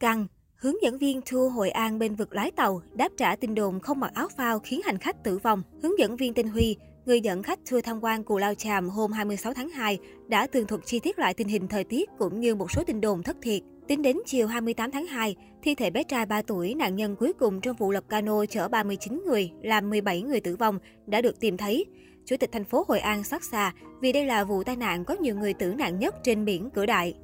Căng, hướng dẫn viên tour Hội An bên vực lái tàu đáp trả tin đồn không mặc áo phao khiến hành khách tử vong. Hướng dẫn viên tên Huy, người dẫn khách tour tham quan Cù Lao Chàm hôm 26 tháng 2 đã tường thuật chi tiết lại tình hình thời tiết cũng như một số tin đồn thất thiệt. Tính đến chiều 28 tháng 2, thi thể bé trai 3 tuổi, nạn nhân cuối cùng trong vụ lật cano chở 39 người, làm 17 người tử vong, đã được tìm thấy. Chủ tịch thành phố Hội An xót xa vì đây là vụ tai nạn có nhiều người tử nạn nhất trên biển cửa đại.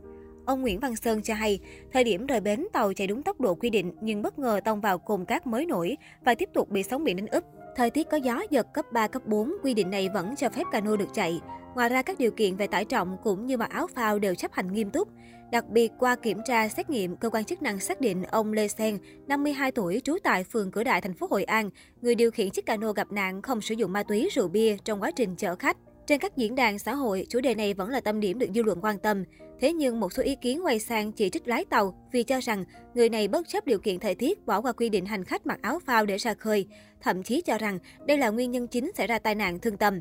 Ông Nguyễn Văn Sơn cho hay, thời điểm rời bến tàu chạy đúng tốc độ quy định nhưng bất ngờ tông vào cồn cát mới nổi và tiếp tục bị sóng biển đánh úp. Thời tiết có gió giật cấp 3, cấp 4, quy định này vẫn cho phép cano được chạy. Ngoài ra các điều kiện về tải trọng cũng như mặc áo phao đều chấp hành nghiêm túc. Đặc biệt qua kiểm tra xét nghiệm, cơ quan chức năng xác định ông Lê Sen, 52 tuổi, trú tại phường Cửa Đại, thành phố Hội An, người điều khiển chiếc cano gặp nạn không sử dụng ma túy, rượu bia trong quá trình chở khách. Trên các diễn đàn xã hội, chủ đề này vẫn là tâm điểm được dư luận quan tâm. Thế nhưng một số ý kiến quay sang chỉ trích lái tàu vì cho rằng người này bất chấp điều kiện thời tiết bỏ qua quy định hành khách mặc áo phao để ra khơi, thậm chí cho rằng đây là nguyên nhân chính xảy ra tai nạn thương tâm.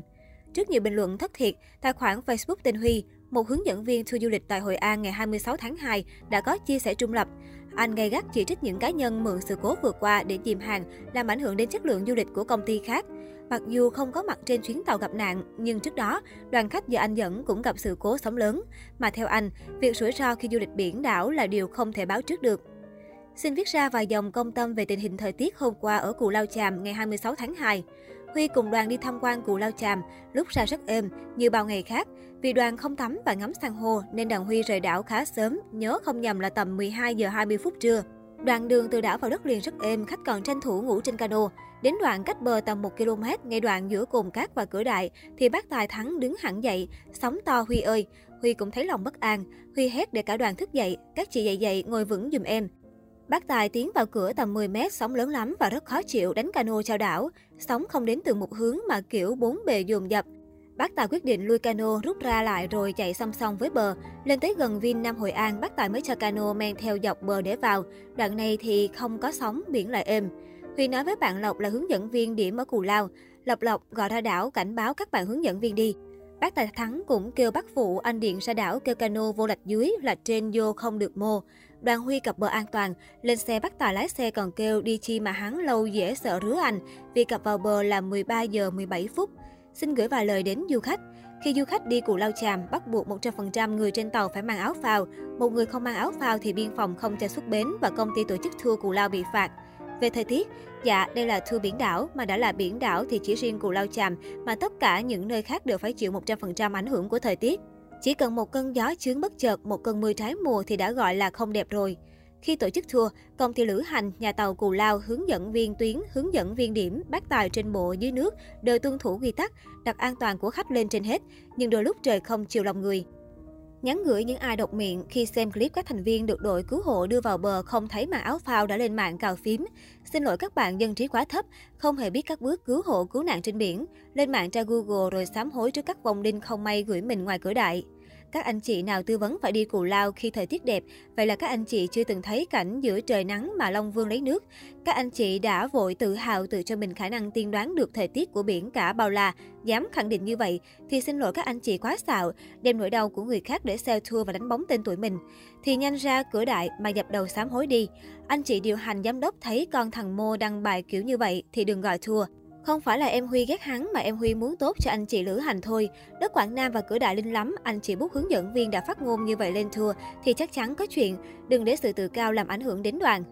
Trước nhiều bình luận thất thiệt, tài khoản Facebook tên Huy, một hướng dẫn viên tour du lịch tại Hội An ngày 26 tháng 2 đã có chia sẻ trung lập. Anh gay gắt chỉ trích những cá nhân mượn sự cố vừa qua để dìm hàng, làm ảnh hưởng đến chất lượng du lịch của công ty khác. Mặc dù không có mặt trên chuyến tàu gặp nạn, nhưng trước đó, đoàn khách do anh dẫn cũng gặp sự cố sóng lớn. Mà theo anh, việc rủi ro khi du lịch biển đảo là điều không thể báo trước được. Xin viết ra vài dòng công tâm về tình hình thời tiết hôm qua ở Cù Lao Chàm ngày 26 tháng 2. Huy cùng đoàn đi tham quan Cù Lao Chàm, lúc ra rất êm, như bao ngày khác. Vì đoàn không tắm và ngắm san hô nên đoàn Huy rời đảo khá sớm, nhớ không nhầm là tầm 12 giờ 20 phút trưa. Đoạn đường từ đảo vào đất liền rất êm, khách còn tranh thủ ngủ trên cano. Đến đoạn cách bờ tầm 1 km, ngay đoạn giữa cồn cát và cửa đại, thì bác Tài Thắng đứng hẳn dậy, sóng to Huy ơi. Huy cũng thấy lòng bất an, Huy hét để cả đoàn thức dậy, các chị dậy dậy ngồi vững dùm em. Bác Tài tiến vào cửa tầm 10 mét, sóng lớn lắm và rất khó chịu đánh cano trao đảo. Sóng không đến từ một hướng mà kiểu bốn bề dồn dập. Bác Tài quyết định lui cano rút ra lại rồi chạy song song với bờ. Lên tới gần Vin Nam Hội An, bác Tài mới cho cano men theo dọc bờ để vào. Đoạn này thì không có sóng, biển lại êm. Huy nói với bạn Lộc là hướng dẫn viên điểm ở Cù Lao. Lộc Lộc gọi ra đảo cảnh báo các bạn hướng dẫn viên đi. Bác Tài Thắng cũng kêu bác phụ anh điện ra đảo kêu cano vô lạch dưới là trên vô không được mô. Đoàn Huy cập bờ an toàn, lên xe bác Tài lái xe còn kêu đi chi mà hắn lâu dễ sợ rứa anh vì cập vào bờ là 13 giờ 17 phút. Xin gửi vài lời đến du khách. Khi du khách đi Cù Lao Chàm, bắt buộc 100% người trên tàu phải mang áo phao. Một người không mang áo phao thì biên phòng không cho xuất bến và công ty tổ chức thua Cù Lao bị phạt. Về thời tiết, dạ đây là tour biển đảo, mà đã là biển đảo thì chỉ riêng Cù Lao Chàm mà tất cả những nơi khác đều phải chịu 100% ảnh hưởng của thời tiết. Chỉ cần một cơn gió chướng bất chợt, một cơn mưa trái mùa thì đã gọi là không đẹp rồi. Khi tổ chức tour, công ty lữ hành, nhà tàu Cù Lao, hướng dẫn viên tuyến, hướng dẫn viên điểm, bác tài trên bộ dưới nước đều tuân thủ quy tắc, đặt an toàn của khách lên trên hết, nhưng đôi lúc trời không chiều lòng người. Nhắn gửi những ai độc miệng khi xem clip các thành viên được đội cứu hộ đưa vào bờ không thấy mặc áo phao đã lên mạng cào phím. Xin lỗi các bạn dân trí quá thấp, không hề biết các bước cứu hộ cứu nạn trên biển. Lên mạng tra Google rồi sám hối trước các vòng đinh không may gửi mình ngoài cửa đại. Các anh chị nào tư vấn phải đi Cù Lao khi thời tiết đẹp, vậy là các anh chị chưa từng thấy cảnh giữa trời nắng mà Long Vương lấy nước. Các anh chị đã vội tự hào tự cho mình khả năng tiên đoán được thời tiết của biển cả bao la. Dám khẳng định như vậy thì xin lỗi các anh chị quá xạo, đem nỗi đau của người khác để sell tour và đánh bóng tên tuổi mình. Thì nhanh ra cửa đại mà dập đầu sám hối đi. Anh chị điều hành giám đốc thấy con thằng Mô đăng bài kiểu như vậy thì đừng gọi thua. Không phải là em Huy ghét hắn mà em Huy muốn tốt cho anh chị lữ hành thôi. Đất Quảng Nam và cửa đại linh lắm, anh chị bút hướng dẫn viên đã phát ngôn như vậy lên thua thì chắc chắn có chuyện. Đừng để sự tự cao làm ảnh hưởng đến đoàn.